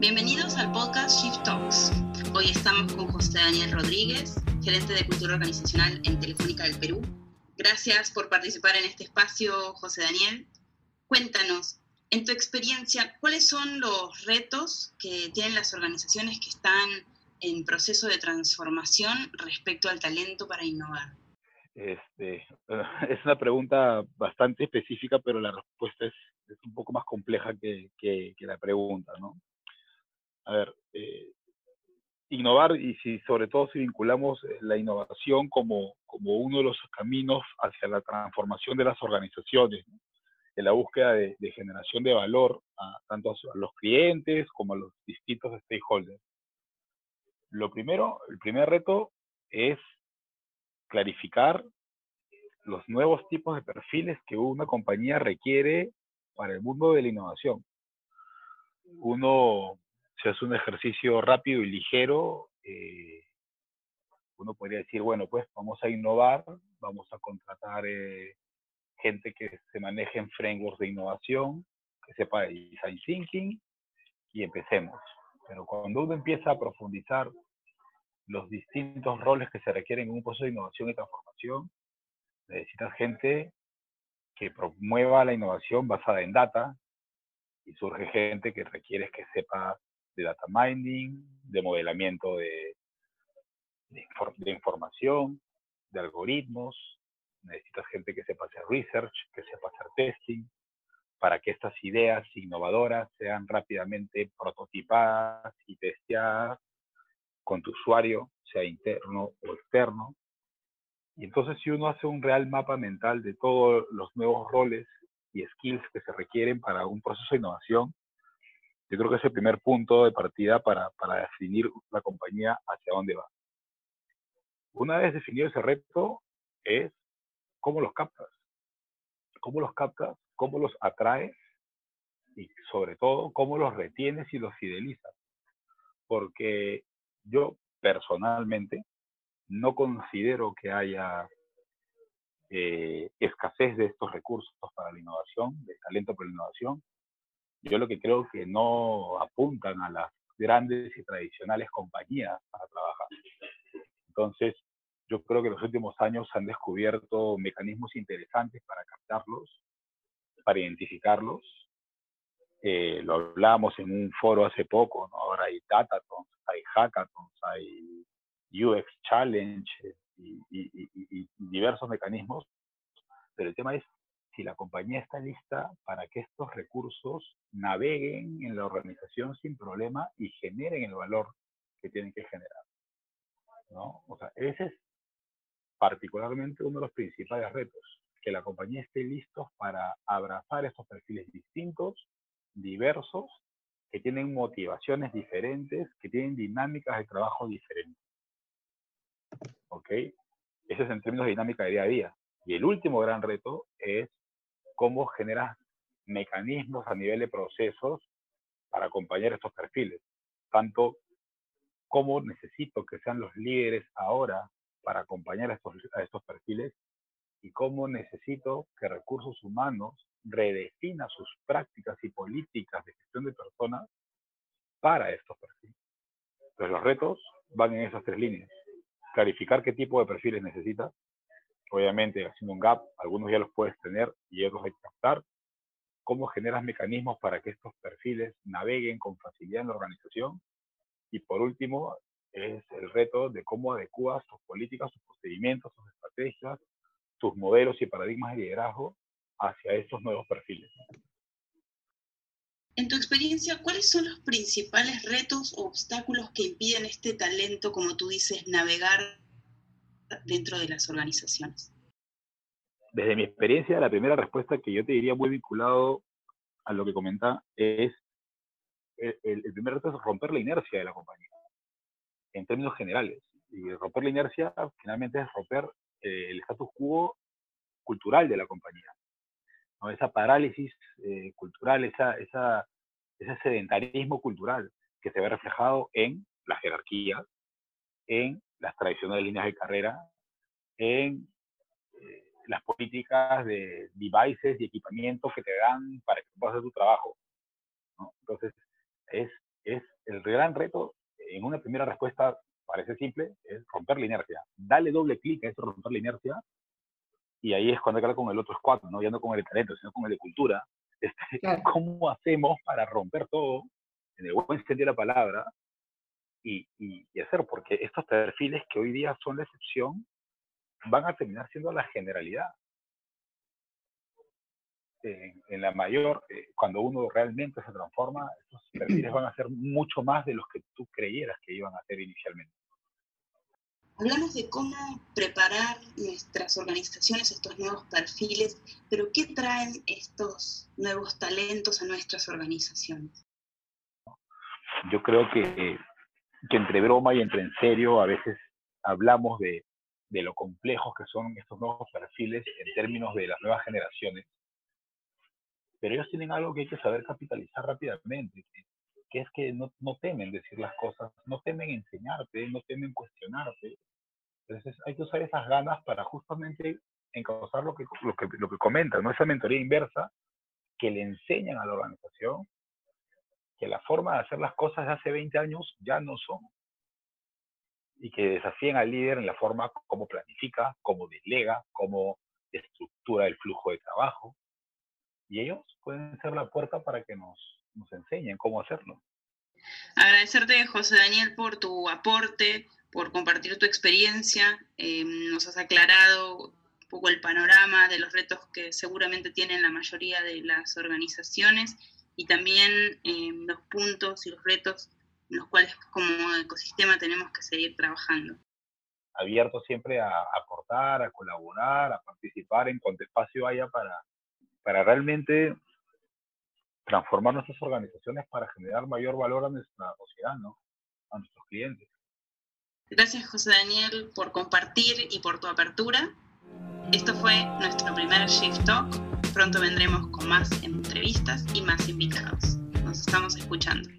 Bienvenidos al podcast Shift Talks. Hoy estamos con José Daniel Rodríguez, gerente de cultura organizacional en Telefónica del Perú. Gracias por participar en este espacio, José Daniel. Cuéntanos, en tu experiencia, ¿cuáles son los retos que tienen las organizaciones que están en proceso de transformación respecto al talento para innovar? Este, es una pregunta bastante específica, pero la respuesta es, un poco más compleja que, que la pregunta, ¿no? A ver, eh, innovar y si sobre todo si vinculamos eh, la innovación como, como uno de los caminos hacia la transformación de las organizaciones, en la búsqueda de, generación de valor a, tanto a los clientes como a los distintos stakeholders. Lo primero, el primer reto es clarificar los nuevos tipos de perfiles que una compañía requiere para el mundo de la innovación. Uno se hace un ejercicio rápido y ligero, eh, uno podría decir, bueno, pues vamos a innovar, vamos a contratar eh, gente que se maneje en frameworks de innovación, que sepa de design thinking y empecemos. Pero cuando uno empieza a profundizar los distintos roles que se requieren en un proceso de innovación y transformación, necesitas gente que promueva la innovación basada en data y surge gente que requiere que sepa de data mining, de modelamiento de, información, de algoritmos. Necesitas gente que sepa hacer research, que sepa hacer testing, para que estas ideas innovadoras sean rápidamente prototipadas y testeadas con tu usuario, sea interno o externo. Y entonces si uno hace un real mapa mental de todos los nuevos roles y skills que se requieren para un proceso de innovación, yo creo que es el primer punto de partida para, definir la compañía hacia dónde va. Una vez definido ese reto, es cómo los captas. Cómo los captas, cómo los atraes y sobre todo cómo los retienes y los fidelizas. Porque yo personalmente no considero que haya eh, escasez de estos recursos para la innovación, de talento para la innovación yo lo que creo que no apuntan a las grandes y tradicionales compañías para trabajar. Entonces, yo creo que en los últimos años han descubierto mecanismos interesantes para captarlos, para identificarlos. Eh, lo hablábamos en un foro hace poco, ¿no? ahora hay datathons, hay hackathons, hay UX Challenge y, y diversos mecanismos, pero el tema es si la compañía está lista para que estos recursos naveguen en la organización sin problema y generen el valor que tienen que generar. ¿no? O sea, ese es particularmente uno de los principales retos, que la compañía esté listo para abrazar estos perfiles distintos, diversos, que tienen motivaciones diferentes, que tienen dinámicas de trabajo diferentes. ¿Ok? Ese es en términos de dinámica de día a día. Y el último gran reto es cómo generas mecanismos a nivel de procesos para acompañar estos perfiles. Tanto cómo necesito que sean los líderes ahora para acompañar a estos, perfiles y cómo necesito que recursos humanos redefina sus prácticas y políticas de gestión de personas para estos perfiles. Entonces los retos van en esas tres líneas. Clarificar qué tipo de perfiles necesitas, obviamente haciendo un gap, algunos ya los puedes tener y otros hay que captar. ¿Cómo generas mecanismos para que estos perfiles naveguen con facilidad en la organización? Y por último, es el reto de cómo adecuas tus políticas, tus procedimientos, tus estrategias, tus modelos y paradigmas de liderazgo hacia estos nuevos perfiles. En tu experiencia, ¿cuáles son los principales retos o obstáculos que impiden este talento, como tú dices, navegar dentro de las organizaciones? Desde mi experiencia, la primera respuesta que yo te diría muy vinculado a lo que comenta es, el, primer reto es romper la inercia de la compañía, en términos generales. Y romper la inercia finalmente es romper eh, el status quo cultural de la compañía. Esa parálisis eh, cultural, esa, ese sedentarismo cultural que se ve reflejado en la jerarquía, en las tradicionales líneas de carrera, en eh, las políticas de devices y equipamientos que te dan para que puedas hacer tu trabajo. Entonces, es es el gran reto, en una primera respuesta parece simple, es romper la inercia. Dale doble clic a eso, romper la inercia, y ahí es cuando hay que con el otro squad, ¿no? Ya no con el talento, sino con el de cultura. Este, ¿Cómo hacemos para romper todo, en el buen sentido de la palabra, y, y, y, hacer? Porque estos perfiles que hoy día son la excepción, van a terminar siendo la generalidad en, la mayor, eh, cuando uno realmente se transforma, estos perfiles van a ser mucho más de los que tú creyeras que iban a ser inicialmente. Hablamos de cómo preparar nuestras organizaciones, estos nuevos perfiles, pero ¿qué traen estos nuevos talentos a nuestras organizaciones? Yo creo que, que entre broma y entre en serio a veces hablamos de, de lo complejos que son estos nuevos perfiles en términos de las nuevas generaciones pero ellos tienen algo que hay que saber capitalizar rápidamente, que, es que no, no, temen decir las cosas, no temen enseñarte, no temen cuestionarte. Entonces hay que usar esas ganas para justamente encauzar lo que, lo que, lo que comentan, ¿no? esa mentoría inversa que le enseñan a la organización que la forma de hacer las cosas de hace 20 años ya no son. Y que desafíen al líder en la forma como planifica, cómo delega, cómo estructura el flujo de trabajo, y ellos pueden ser la puerta para que nos, nos enseñen cómo hacerlo. Agradecerte, José Daniel, por tu aporte, por compartir tu experiencia. Eh, nos has aclarado un poco el panorama de los retos que seguramente tienen la mayoría de las organizaciones y también eh, los puntos y los retos en los cuales como ecosistema tenemos que seguir trabajando. Abierto siempre a aportar, a colaborar, a participar en cuanto espacio haya para, para realmente transformar nuestras organizaciones para generar mayor valor a nuestra sociedad, ¿no? A nuestros clientes. Gracias, José Daniel, por compartir y por tu apertura. Esto fue nuestro primer Shift Talk. Pronto vendremos con más entrevistas y más invitados. Nos estamos escuchando.